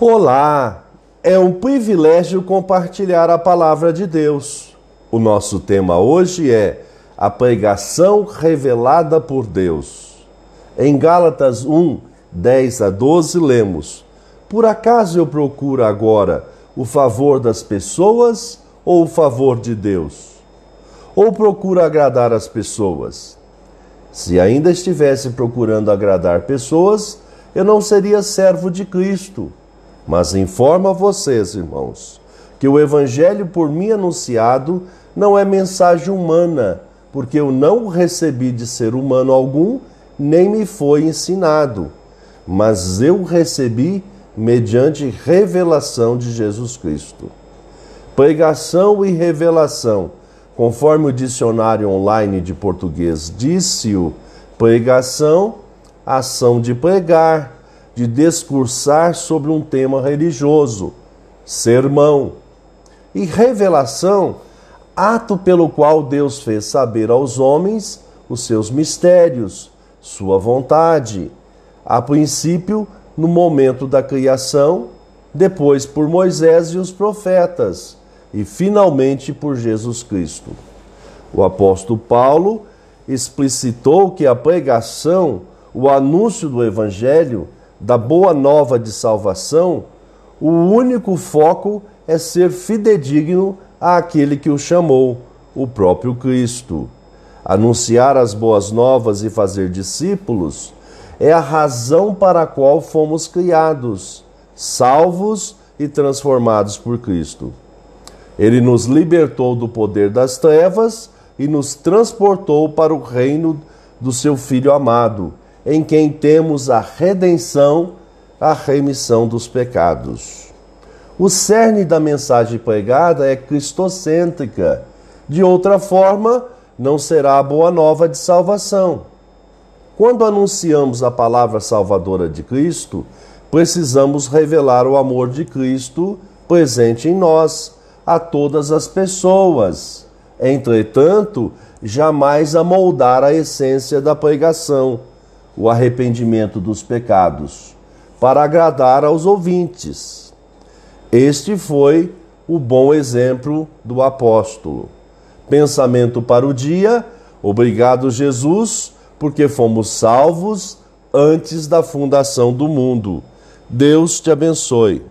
Olá! É um privilégio compartilhar a palavra de Deus. O nosso tema hoje é a pregação revelada por Deus. Em Gálatas 1, 10 a 12, lemos: Por acaso eu procuro agora o favor das pessoas ou o favor de Deus? Ou procuro agradar as pessoas? Se ainda estivesse procurando agradar pessoas, eu não seria servo de Cristo. Mas informo a vocês, irmãos, que o evangelho por mim anunciado não é mensagem humana, porque eu não o recebi de ser humano algum, nem me foi ensinado, mas eu recebi mediante revelação de Jesus Cristo. Pregação e revelação, conforme o dicionário online de português disse-o, pregação, ação de pregar, de discursar sobre um tema religioso, sermão. E revelação, ato pelo qual Deus fez saber aos homens os seus mistérios, sua vontade. A princípio, no momento da criação, depois por Moisés e os profetas, e finalmente por Jesus Cristo. O apóstolo Paulo explicitou que a pregação, o anúncio do Evangelho, da boa nova de salvação, o único foco é ser fidedigno àquele que o chamou, o próprio Cristo. Anunciar as boas novas e fazer discípulos é a razão para a qual fomos criados, salvos e transformados por Cristo. Ele nos libertou do poder das trevas e nos transportou para o reino do seu Filho amado em quem temos a redenção, a remissão dos pecados. O cerne da mensagem pregada é cristocêntrica. De outra forma, não será a boa nova de salvação. Quando anunciamos a palavra salvadora de Cristo, precisamos revelar o amor de Cristo presente em nós, a todas as pessoas. Entretanto, jamais amoldar a essência da pregação o arrependimento dos pecados, para agradar aos ouvintes. Este foi o bom exemplo do apóstolo. Pensamento para o dia: obrigado, Jesus, porque fomos salvos antes da fundação do mundo. Deus te abençoe.